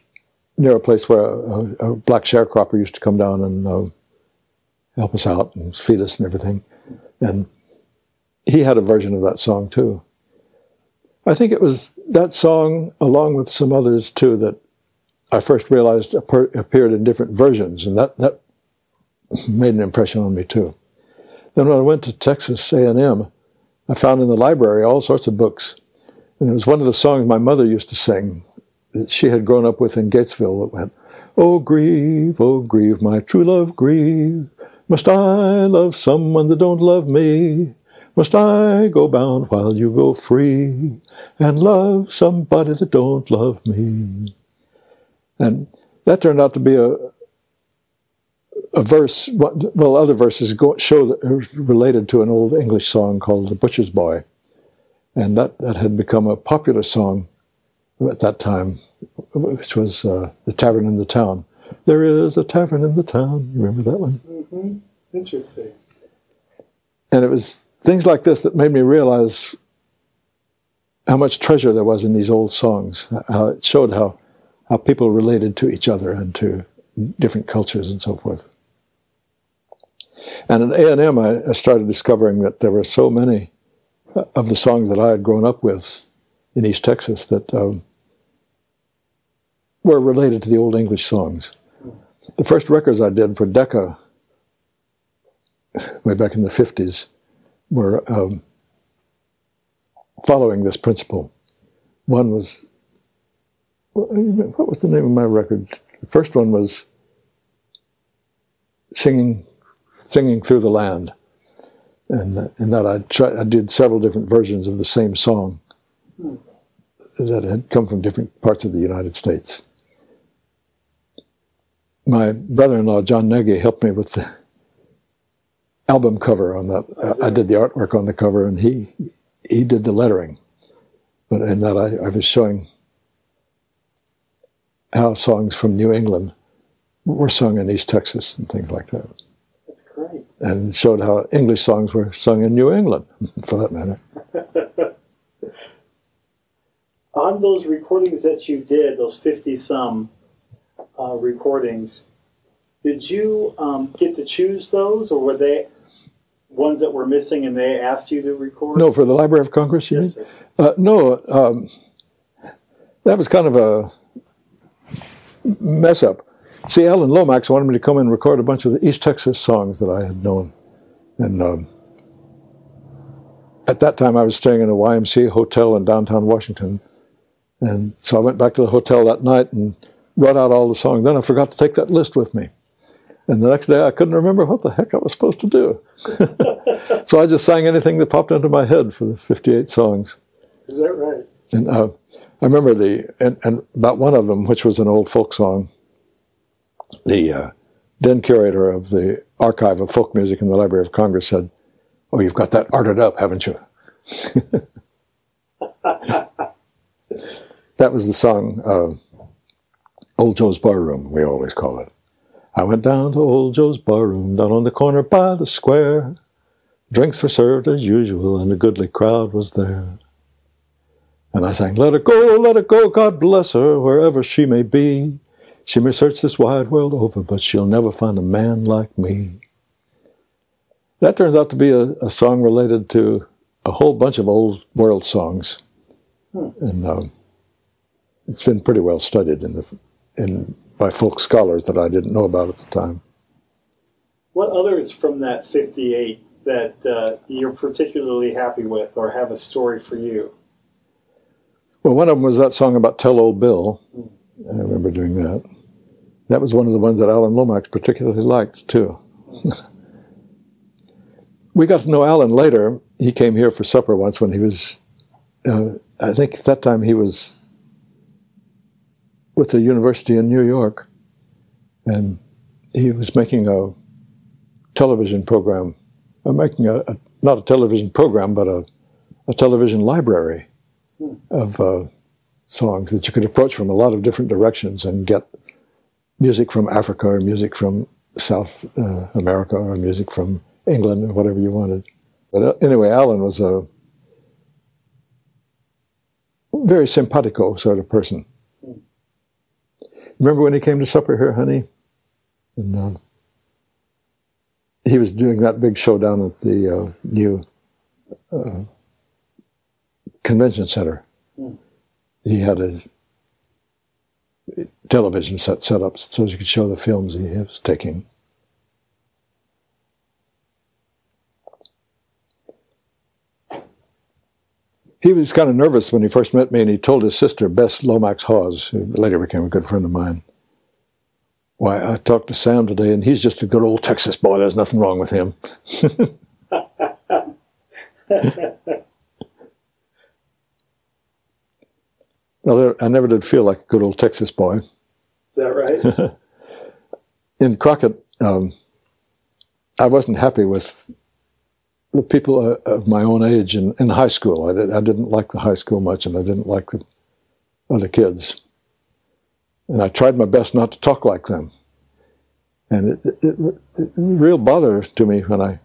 near a place where a, a black sharecropper used to come down and uh, help us out and feed us and everything. And he had a version of that song too. I think it was that song, along with some others too, that I first realized appeared in different versions, and that that made an impression on me too. Then when I went to Texas A&M, I found in the library all sorts of books, and it was one of the songs my mother used to sing that she had grown up with in Gatesville that went, "Oh grieve, oh grieve, my true love grieve, must I love someone that don't love me?" Must I go bound while you go free and love somebody that don't love me? And that turned out to be a a verse. Well, other verses go, show that it was related to an old English song called "The Butcher's Boy," and that that had become a popular song at that time, which was uh, "The Tavern in the Town." There is a tavern in the town. You remember that one? Mm-hmm. Interesting. And it was things like this that made me realize how much treasure there was in these old songs. How it showed how how people related to each other and to different cultures and so forth. And at A&M, I, I started discovering that there were so many of the songs that I had grown up with in East Texas that um, were related to the old English songs. The first records I did for Decca, way back in the 50s, were um, following this principle. One was, what was the name of my record? The first one was Singing, Singing Through the Land. And in that I, tried, I did several different versions of the same song that had come from different parts of the United States. My brother-in-law John Nagy helped me with the album cover on that. I did the artwork on the cover, and he he did the lettering. But in that, I, I was showing how songs from New England were sung in East Texas and things like that. That's great. And showed how English songs were sung in New England, for that matter. On those recordings that you did, those 50 some uh, recordings, did you um, get to choose those, or were they ones that were missing and they asked you to record? No, for the Library of Congress, you Yes, mean? sir. Uh, no, um, that was kind of a mess up. See, Alan Lomax wanted me to come and record a bunch of the East Texas songs that I had known. And um, at that time, I was staying in a YMCA hotel in downtown Washington. And so I went back to the hotel that night and wrote out all the songs. Then I forgot to take that list with me. And the next day, I couldn't remember what the heck I was supposed to do. so I just sang anything that popped into my head for the 58 songs. Is that right? And uh, I remember the and, and about one of them, which was an old folk song. The uh, then curator of the archive of folk music in the Library of Congress said, "Oh, you've got that arted up, haven't you?" that was the song uh, "Old Joe's Barroom." We always call it. I went down to Old Joe's Barroom down on the corner by the square. Drinks were served as usual, and a goodly crowd was there. And I sang, Let her go, let her go, God bless her, wherever she may be. She may search this wide world over, but she'll never find a man like me. That turns out to be a, a song related to a whole bunch of old world songs. And um, it's been pretty well studied in the, in, by folk scholars that I didn't know about at the time. What others from that 58 that uh, you're particularly happy with or have a story for you? Well, one of them was that song about Tell Old Bill. I remember doing that. That was one of the ones that Alan Lomax particularly liked, too. we got to know Alan later. He came here for supper once when he was, uh, I think at that time he was with the university in New York. And he was making a television program, uh, making a, a, not a television program, but a, a television library of uh, songs that you could approach from a lot of different directions and get music from Africa or music from South uh, America or music from England or whatever you wanted. But uh, anyway, Alan was a very simpatico sort of person. Remember when he came to supper here, honey? And uh, he was doing that big show down at the uh, new uh, convention center. He had a television set set up so he could show the films he was taking. He was kind of nervous when he first met me, and he told his sister, Bess Lomax Hawes, who later became a good friend of mine, Why, I talked to Sam today, and he's just a good old Texas boy. There's nothing wrong with him. I never did feel like a good old Texas boy. Is that right? In Crockett, um, I wasn't happy with the people of my own age in, in high school. I, did, I didn't like the high school much, and I didn't like the other kids. And I tried my best not to talk like them. And it, it, it, it real bother to me when I,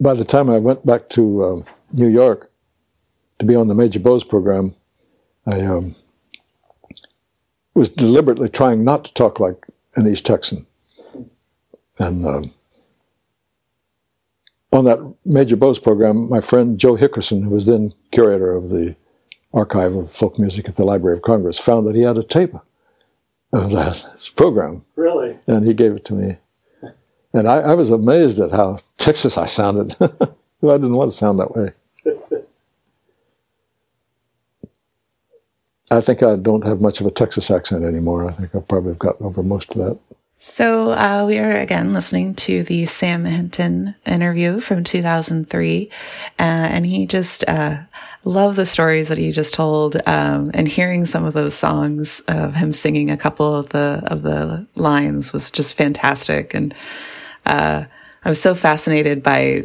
by the time I went back to uh, New York to be on the Major Bowes program, I um, was deliberately trying not to talk like an East Texan. And um, on that Major Bowes program, my friend Joe Hickerson, who was then curator of the archive of folk music at the Library of Congress, found that he had a tape of that program. Really? And he gave it to me. And I, I was amazed at how Texas I sounded. I didn't want to sound that way. I think I don't have much of a Texas accent anymore. I think I probably have probably gotten over most of that. So uh, we are again listening to the Sam Hinton interview from 2003, uh, and he just uh, loved the stories that he just told, um, and hearing some of those songs of him singing a couple of the of the lines was just fantastic, and uh, I was so fascinated by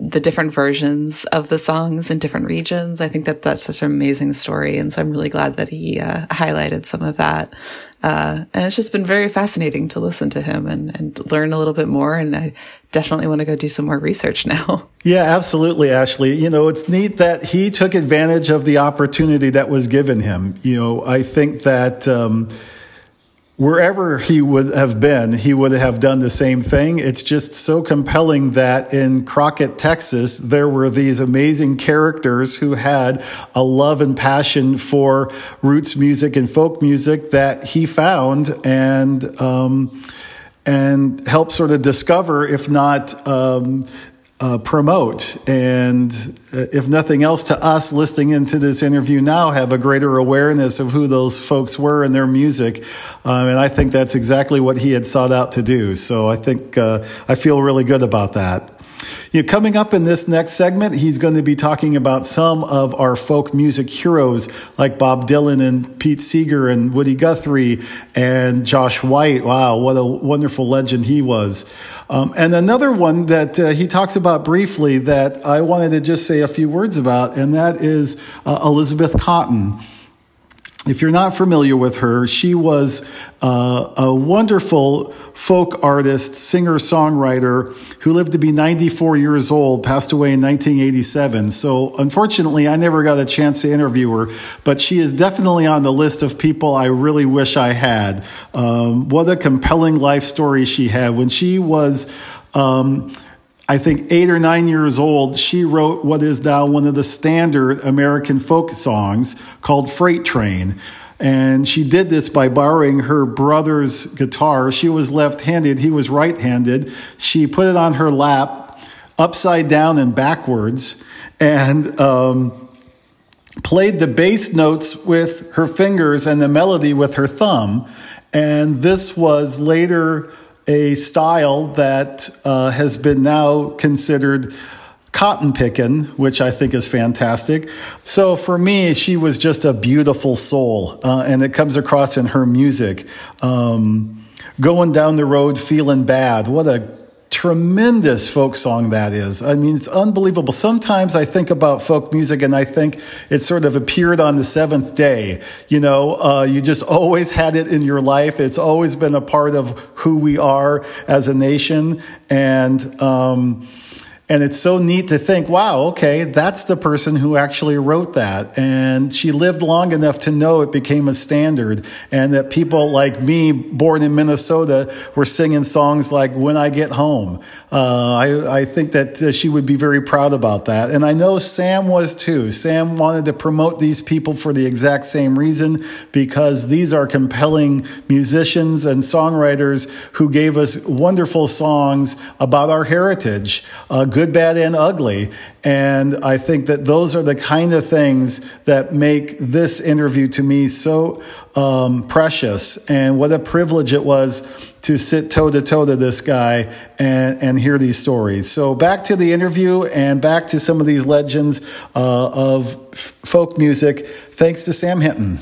the different versions of the songs in different regions. I think that that's such an amazing story. And so I'm really glad that he uh, highlighted some of that. Uh, and it's just been very fascinating to listen to him and, and learn a little bit more. And I definitely want to go do some more research now. Yeah, absolutely, Ashley. You know, it's neat that he took advantage of the opportunity that was given him. You know, I think that, um, wherever he would have been, he would have done the same thing. It's just so compelling that in Crockett, Texas, there were these amazing characters who had a love and passion for roots music and folk music that he found and, um, and helped sort of discover, if not um, uh, promote. And uh, if nothing else, to us listening into this interview now, have a greater awareness of who those folks were and their music. Um, and I think that's exactly what he had sought out to do. So I think uh, I feel really good about that. You know, coming up in this next segment, he's going to be talking about some of our folk music heroes like Bob Dylan and Pete Seeger and Woody Guthrie and Josh White. Wow, what a wonderful legend he was. Um, and another one that uh, he talks about briefly that I wanted to just say a few words about, and that is uh, Elizabeth Cotten. If you're not familiar with her, she was uh, a wonderful folk artist, singer, songwriter who lived to be 94 years old, passed away in 1987. So, unfortunately, I never got a chance to interview her, but she is definitely on the list of people I really wish I had. Um, what a compelling life story she had. When she was um, I think eight or nine years old, she wrote what is now one of the standard American folk songs called Freight Train. And she did this by borrowing her brother's guitar. She was left handed, he was right handed. She put it on her lap, upside down and backwards, and um, played the bass notes with her fingers and the melody with her thumb. And this was later a style that uh, has been now considered Cotten picking, which I think is fantastic. So for me, she was just a beautiful soul, uh, and it comes across in her music. Um, going down the road feeling bad. What a tremendous folk song that is. I mean, it's unbelievable. Sometimes I think about folk music and I think it sort of appeared on the seventh day. You know, uh, you just always had it in your life. It's always been a part of who we are as a nation. And, um, and it's so neat to think, wow, okay, that's the person who actually wrote that. And she lived long enough to know it became a standard and that people like me, born in Minnesota, were singing songs like When I Get Home. Uh, I, I, think that uh, she would be very proud about that. And I know Sam was too. Sam wanted to promote these people for the exact same reason because these are compelling musicians and songwriters who gave us wonderful songs about our heritage. Uh, good, bad, and ugly. And I think that those are the kind of things that make this interview to me so um, precious. And what a privilege it was to sit toe to toe to this guy and, and hear these stories. So back to the interview and back to some of these legends uh, of f- folk music. Thanks to Sam Hinton.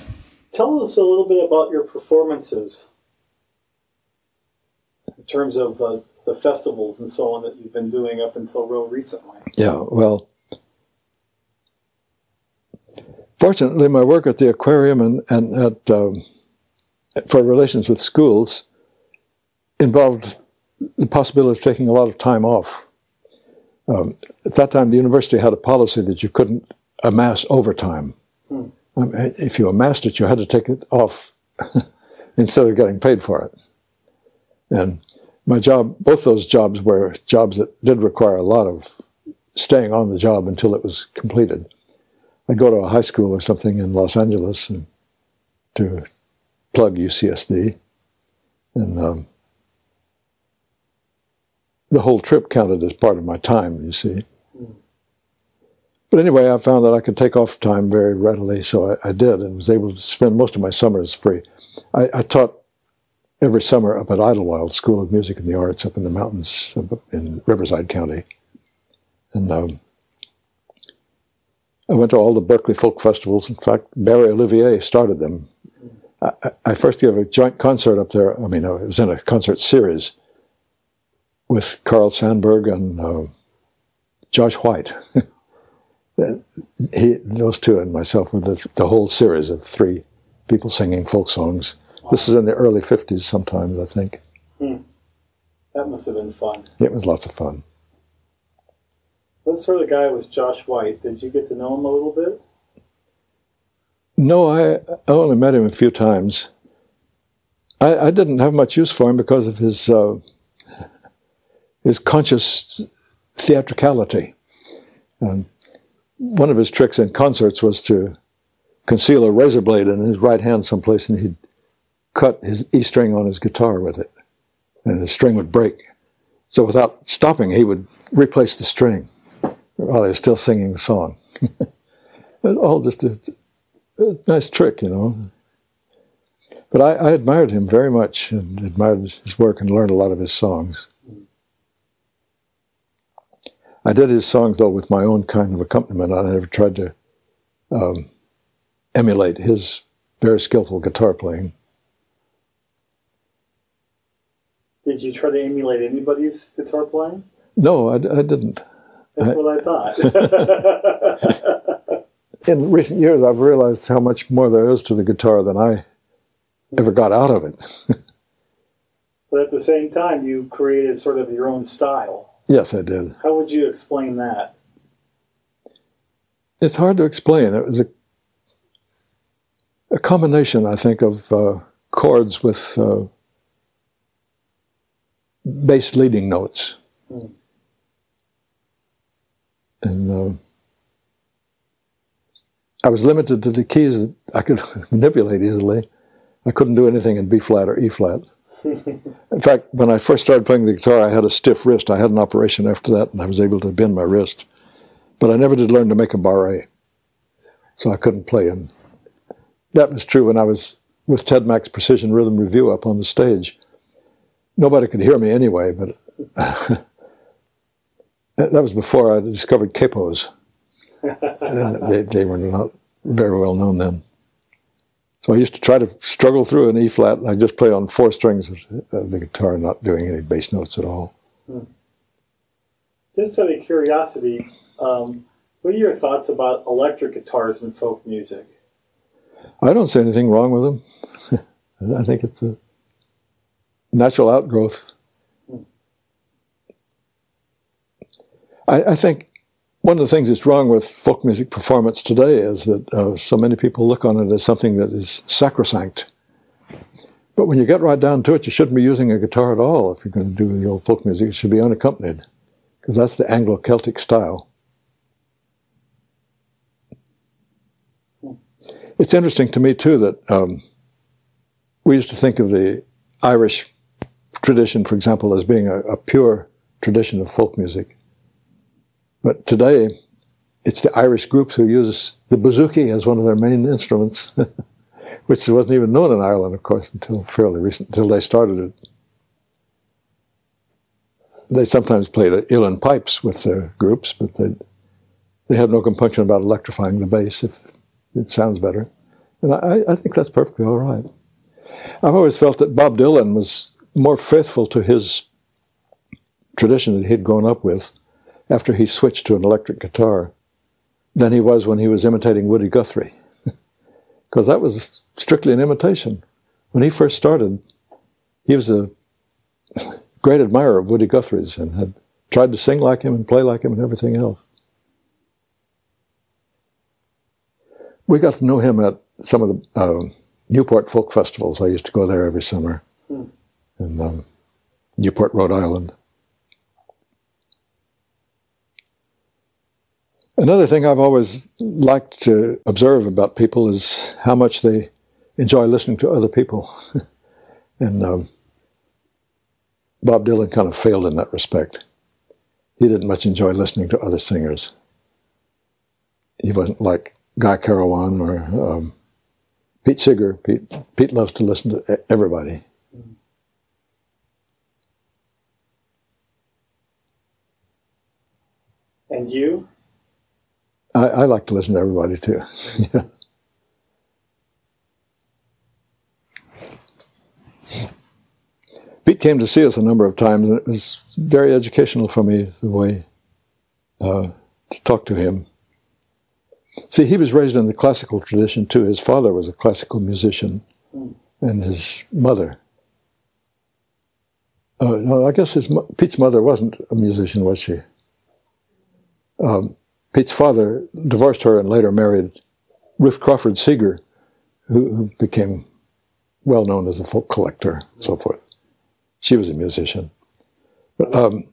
Tell us a little bit about your performances in terms of uh, the festivals and so on that you've been doing up until real recently. Yeah, well, fortunately, my work at the aquarium and, and at um, for relations with schools involved the possibility of taking a lot of time off. Um, at that time, the university had a policy that you couldn't amass overtime. Hmm. Um, if you amassed it, you had to take it off instead of getting paid for it. And my job, both those jobs were jobs that did require a lot of staying on the job until it was completed. I'd go to a high school or something in Los Angeles and, to plug UCSD, and um, the whole trip counted as part of my time. You see. But anyway, I found that I could take off time very readily, so I, I did, and was able to spend most of my summers free. I, I, taught every summer up at Idyllwild School of Music and the Arts up in the mountains in Riverside County, and um, I went to all the Berkeley folk festivals. In fact, Barry Olivier started them. I, I first gave a joint concert up there. I mean, it was in a concert series with Carl Sandburg and uh, Josh White. he, those two and myself were the, the whole series of three people singing folk songs. This is in the early 50s sometimes, I think. Hmm. That must have been fun. It was lots of fun. What sort of guy was Josh White? Did you get to know him a little bit? No, I, I only met him a few times. I, I didn't have much use for him because of his uh, his conscious theatricality. And one of his tricks in concerts was to conceal a razor blade in his right hand someplace, and he'd cut his E string on his guitar with it, and the string would break. So without stopping, he would replace the string while he was still singing the song. all just a, a, nice trick, you know. But I, I admired him very much and admired his work and learned a lot of his songs. I did his songs though with my own kind of accompaniment. I never tried to um, emulate his very skillful guitar playing. Did you try to emulate anybody's guitar playing? No, I, I didn't. That's I, what I thought. in recent years, I've realized how much more there is to the guitar than I ever got out of it. but at the same time, you created sort of your own style. Yes, I did. How would you explain that? It's hard to explain. It was a a combination, I think, of uh, chords with uh, bass leading notes. Mm. And uh, I was limited to the keys that I could manipulate easily. I couldn't do anything in B flat or E flat. in fact, when I first started playing the guitar, I had a stiff wrist. I had an operation after that, and I was able to bend my wrist. But I never did learn to make a barre, so I couldn't play. And that was true when I was with Ted Mack's Precision Rhythm Review up on the stage. Nobody could hear me anyway, but that was before I discovered capos. they, they were not very well known then. So I used to try to struggle through an E flat. I just play on four strings of the guitar, not doing any bass notes at all. Hmm. Just out of curiosity, um, what are your thoughts about electric guitars in folk music? I don't see anything wrong with them. I think it's a natural outgrowth. I, I think one of the things that's wrong with folk music performance today is that uh, so many people look on it as something that is sacrosanct. But when you get right down to it, you shouldn't be using a guitar at all if you're going to do the old folk music. It should be unaccompanied, because that's the Anglo Celtic style. It's interesting to me, too, that um, we used to think of the Irish tradition, for example, as being a, a pure tradition of folk music. But today, it's the Irish groups who use the bouzouki as one of their main instruments, which wasn't even known in Ireland, of course, until fairly recent, until they started it. They sometimes play the uilleann pipes with their groups, but they they have no compunction about electrifying the bass if it sounds better. And I, I think that's perfectly all right. I've always felt that Bob Dylan was more faithful to his tradition that he'd grown up with after he switched to an electric guitar than he was when he was imitating Woody Guthrie. Because that was strictly an imitation. When he first started, he was a great admirer of Woody Guthrie's and had tried to sing like him and play like him and everything else. We got to know him at some of the uh, Newport folk festivals. I used to go there every summer hmm. In um, Newport, Rhode Island. Another thing I've always liked to observe about people is how much they enjoy listening to other people. and um, Bob Dylan kind of failed in that respect. He didn't much enjoy listening to other singers. He wasn't like Guy Carawan or um, Pete Seeger. Pete, Pete loves to listen to everybody. And you? I, I like to listen to everybody too. Pete came to see us a number of times, and it was very educational for me the way uh, to talk to him. See, he was raised in the classical tradition too. His father was a classical musician, and his mother. Uh, no, I guess his Pete's mother wasn't a musician, was she? Um, Pete's father divorced her and later married Ruth Crawford Seeger, who, who became well known as a folk collector and so forth. She was a musician. But um,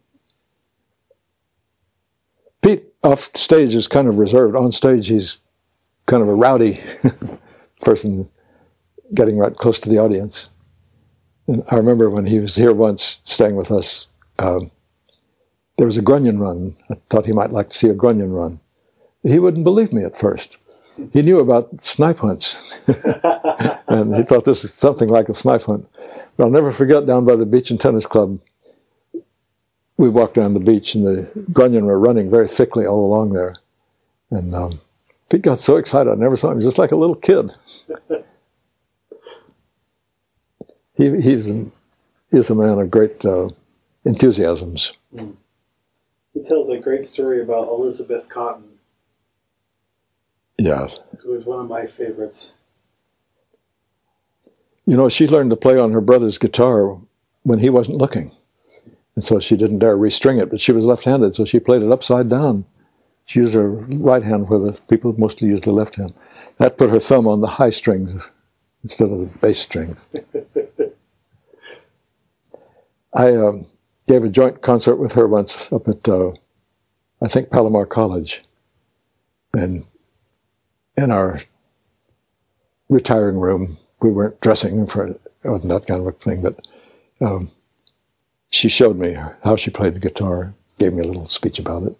Pete off stage is kind of reserved. On stage, he's kind of a rowdy person getting right close to the audience. And I remember when he was here once staying with us, um, there was a grunion run. I thought he might like to see a grunion run. He wouldn't believe me at first. He knew about snipe hunts, and he thought this is something like a snipe hunt. But I'll never forget down by the beach and tennis club. We walked down the beach, and the grunion were running very thickly all along there. And um, Pete got so excited, I never saw him. Was just like a little kid. he, he's, he's a man of great uh, enthusiasms. Mm. He tells a great story about Elizabeth Cotten. Yes. Who was one of my favorites. You know, she learned to play on her brother's guitar when he wasn't looking. And so she didn't dare restring it, but she was left handed, so she played it upside down. She used her right hand where the people mostly use the left hand. That put her thumb on the high strings instead of the bass strings. I um, gave a joint concert with her once up at, uh, I think, Palomar College. And in our retiring room, we weren't dressing for it wasn't that kind of a thing, but um, she showed me how she played the guitar, gave me a little speech about it.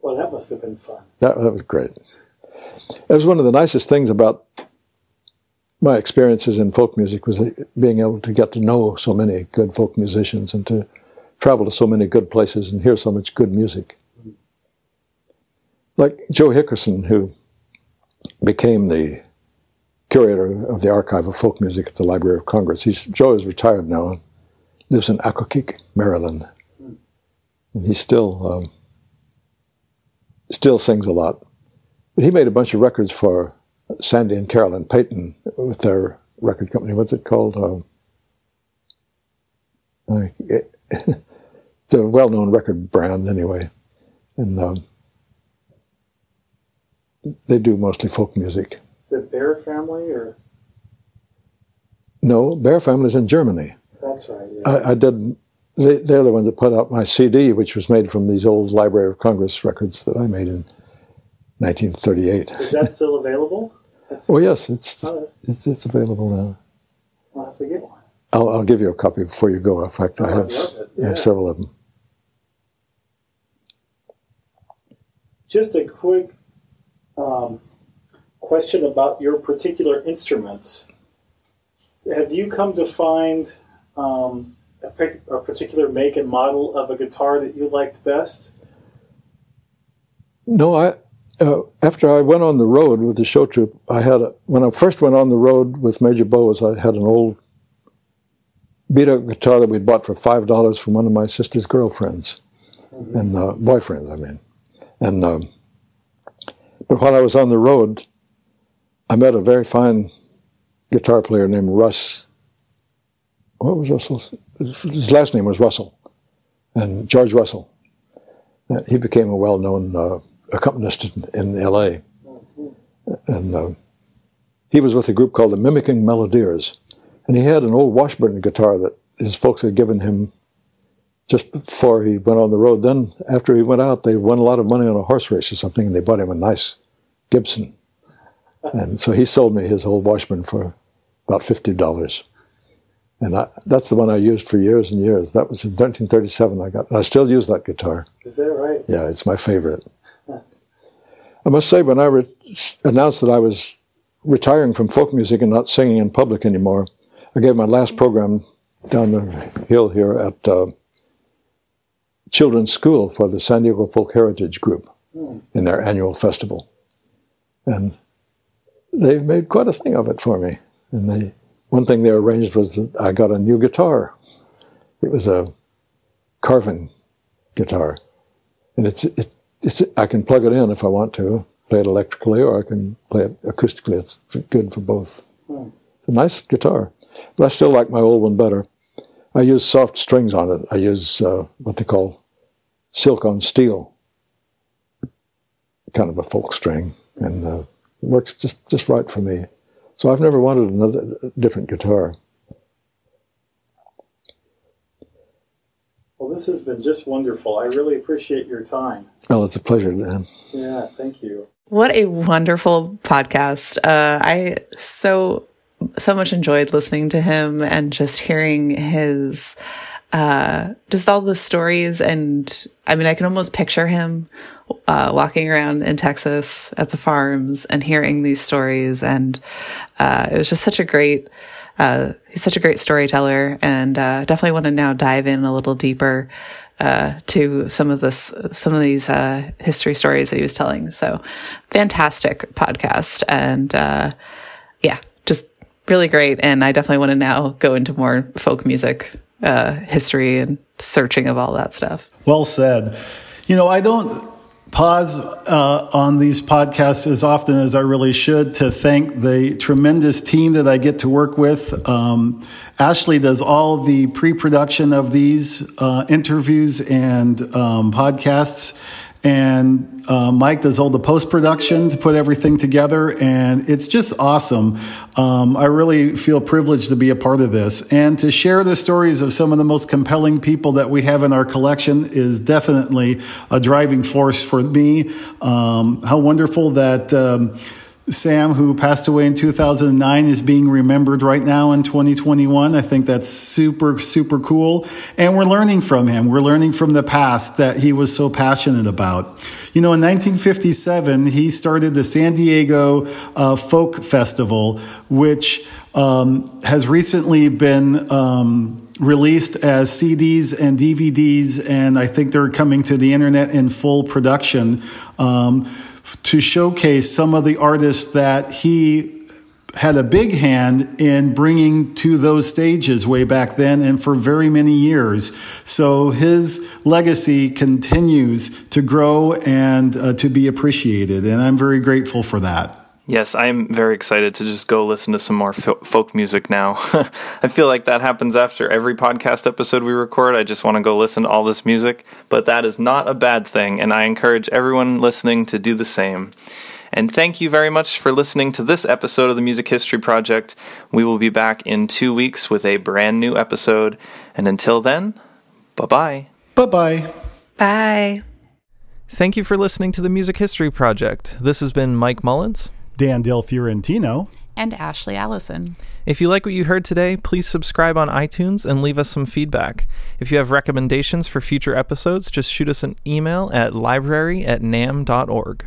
Well, that must have been fun. That, that was great. It was one of the nicest things about my experiences in folk music was being able to get to know so many good folk musicians and to travel to so many good places and hear so much good music. Like Joe Hickerson, who became the curator of the archive of folk music at the Library of Congress. He's, Joe is retired now and lives in Accokeek, Maryland. And he still um, still sings a lot. But he made a bunch of records for Sandy and Carolyn Paton with their record company. What's it called? Um, it, it's a well-known record brand anyway, and um, they do mostly folk music. The Bear Family, or no, Bear Family's in Germany. That's right. Yeah. I, I did. They, they're the ones that put out my CD, which was made from these old Library of Congress records that I made in 1938. Is that still available? That's oh yes, it's, oh, it's it's available now. I'll have to get one. I'll, I'll give you a copy before you go. In fact, oh, I have, yeah. I have several of them. Just a quick um, question about your particular instruments. Have you come to find um, a, a particular make and model of a guitar that you liked best? No, I uh, after I went on the road with the show troupe, I had a, when I first went on the road with Major Bowes, I had an old beat up guitar that we'd bought for five dollars from one of my sister's girlfriends mm-hmm. and uh, boyfriends. I mean, and um, but while I was on the road, I met a very fine guitar player named Russ. What was Russell's? His last name was Russell, and George Russell. He became a well-known uh, accompanist in, in L.A. And uh, he was with a group called the Mimicking Melodeers, And he had an old Washburn guitar that his folks had given him just before he went on the road. Then, after he went out, they won a lot of money on a horse race or something, and they bought him a nice Gibson. And so he sold me his old Washburn for about fifty dollars, and I, that's the one I used for years and years. That was in 1937. I got, and I still use that guitar. Is that right? Yeah, it's my favorite. I must say, when I re- announced that I was retiring from folk music and not singing in public anymore, I gave my last program down the hill here at uh, Children's School for the San Diego Folk Heritage Group mm. in their annual festival. And they made quite a thing of it for me. And they, one thing they arranged was that I got a new guitar. It was a Carvin guitar. And it's, it, it's, I can plug it in if I want to, play it electrically, or I can play it acoustically. It's good for both. Mm. It's a nice guitar. But I still like my old one better. I use soft strings on it. I use uh, what they call silk on steel, kind of a folk string, and uh, it works just, just right for me. So I've never wanted another different guitar. Well, this has been just wonderful. I really appreciate your time. Oh, it's a pleasure, Dan. Yeah, thank you. What a wonderful podcast. Uh, I so so much enjoyed listening to him and just hearing his uh, just all the stories. And I mean, I can almost picture him uh, walking around in Texas at the farms and hearing these stories. And uh, it was just such a great. Uh, he's such a great storyteller, and uh, definitely want to now dive in a little deeper uh, to some of this, some of these uh, history stories that he was telling. So, fantastic podcast, and uh, yeah, just really great. And I definitely want to now go into more folk music uh, history and searching of all that stuff. Well said. You know, I don't pause uh, on these podcasts as often as I really should to thank the tremendous team that I get to work with. Um, Ashley does all the pre production of these uh, interviews and um, podcasts and uh, Mike does all the post production to put everything together, and it's just awesome. Um, I really feel privileged to be a part of this, and to share the stories of some of the most compelling people that we have in our collection is definitely a driving force for me. Um, how wonderful that. Um, Sam, who passed away in 2009, is being remembered right now in 2021. I think that's super, super cool. And we're learning from him. We're learning from the past that he was so passionate about. You know, in 1957, he started the San Diego uh, Folk Festival, which um, has recently been. Um, released as CDs and DVDs, and I think they're coming to the internet in full production. Um, to showcase some of the artists that he had a big hand in bringing to those stages way back then and for very many years. So his legacy continues to grow and uh, to be appreciated. And I'm very grateful for that. Yes, I'm very excited to just go listen to some more folk music now. I feel like that happens after every podcast episode we record. I just want to go listen to all this music, but that is not a bad thing, and I encourage everyone listening to do the same. And thank you very much for listening to this episode of the Music History Project. We will be back in two weeks with a brand new episode. And until then, bye bye. Bye bye. Bye. Thank you for listening to the Music History Project. This has been Mike Mullins. Dan Del Fiorentino, and Ashley Allison. If you like what you heard today, please subscribe on iTunes and leave us some feedback. If you have recommendations for future episodes, just shoot us an email at library at namm.org.